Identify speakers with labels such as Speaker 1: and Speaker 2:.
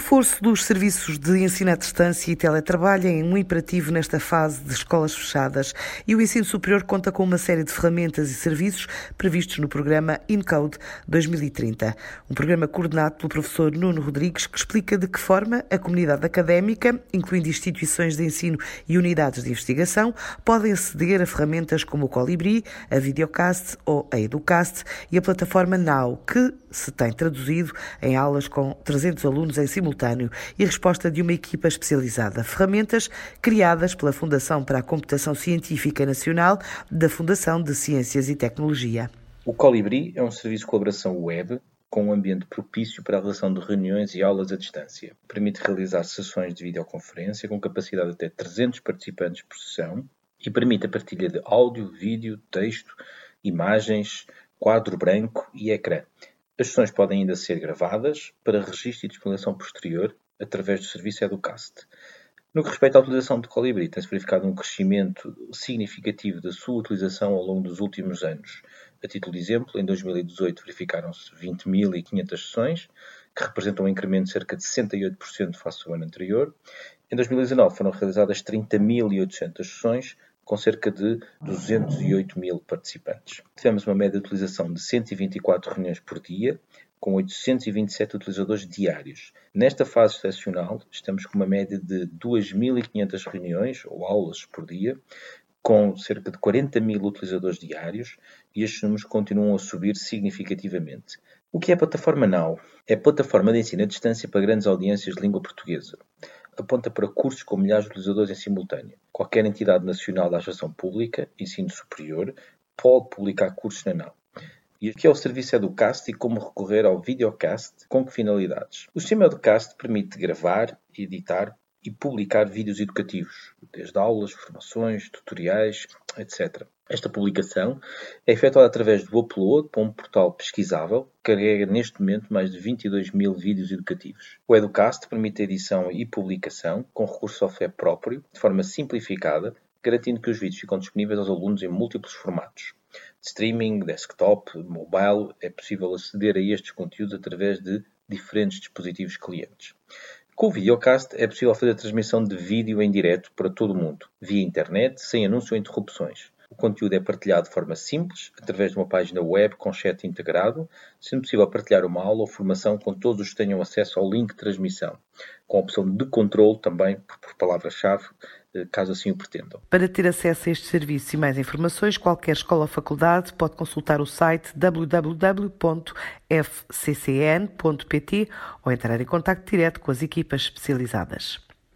Speaker 1: reforço dos serviços de ensino à distância e teletrabalho é um imperativo nesta fase de escolas fechadas. E o ensino superior conta com uma série de ferramentas e serviços previstos no programa InCode 2030, um programa coordenado pelo professor Nuno Rodrigues que explica de que forma a comunidade académica, incluindo instituições de ensino e unidades de investigação, podem aceder a ferramentas como o Colibri, a Videocast ou a Educast e a plataforma Now, que se tem traduzido em aulas com 300 alunos em simultâneo e resposta de uma equipa especializada. Ferramentas criadas pela Fundação para a Computação Científica Nacional da Fundação de Ciências e Tecnologia.
Speaker 2: O Colibri é um serviço de colaboração web com um ambiente propício para a relação de reuniões e aulas à distância. Permite realizar sessões de videoconferência com capacidade de até 300 participantes por sessão e permite a partilha de áudio, vídeo, texto, imagens, quadro branco e ecrã. As sessões podem ainda ser gravadas para registro e disponibilização posterior através do serviço Educast. No que respeita à utilização de Colibri, tem-se verificado um crescimento significativo da sua utilização ao longo dos últimos anos. A título de exemplo, em 2018 verificaram-se 20.500 sessões, que representam um incremento de cerca de 68% face ao ano anterior. Em 2019 foram realizadas 30.800 sessões, com cerca de 208 mil participantes. Tivemos uma média de utilização de 124 reuniões por dia, com 827 utilizadores diários. Nesta fase excepcional, estamos com uma média de 2.500 reuniões ou aulas por dia, com cerca de 40 mil utilizadores diários, e estes números continuam a subir significativamente. O que é a plataforma Now? É a plataforma de ensino à distância para grandes audiências de língua portuguesa aponta para cursos com milhares de utilizadores em simultâneo. Qualquer entidade nacional da administração pública, ensino superior, pode publicar cursos na NAU. E aqui é o serviço Educast e como recorrer ao videocast, com que finalidades. O sistema Educast permite gravar, editar e publicar vídeos educativos, desde aulas, formações, tutoriais, etc. Esta publicação é efetuada através do upload para um portal pesquisável que carrega neste momento mais de 22 mil vídeos educativos. O Educast permite a edição e publicação com recurso de software próprio, de forma simplificada, garantindo que os vídeos ficam disponíveis aos alunos em múltiplos formatos. Streaming, desktop, mobile, é possível aceder a estes conteúdos através de diferentes dispositivos clientes. Com o videocast é possível fazer transmissão de vídeo em direto para todo o mundo, via internet, sem anúncio ou interrupções. O conteúdo é partilhado de forma simples, através de uma página web com chat integrado, sendo possível partilhar uma aula ou formação com todos os que tenham acesso ao link de transmissão, com a opção de controle também por palavra-chave caso assim o pretendam.
Speaker 1: Para ter acesso a este serviço e mais informações, qualquer escola ou faculdade pode consultar o site www.fccn.pt ou entrar em contato direto com as equipas especializadas.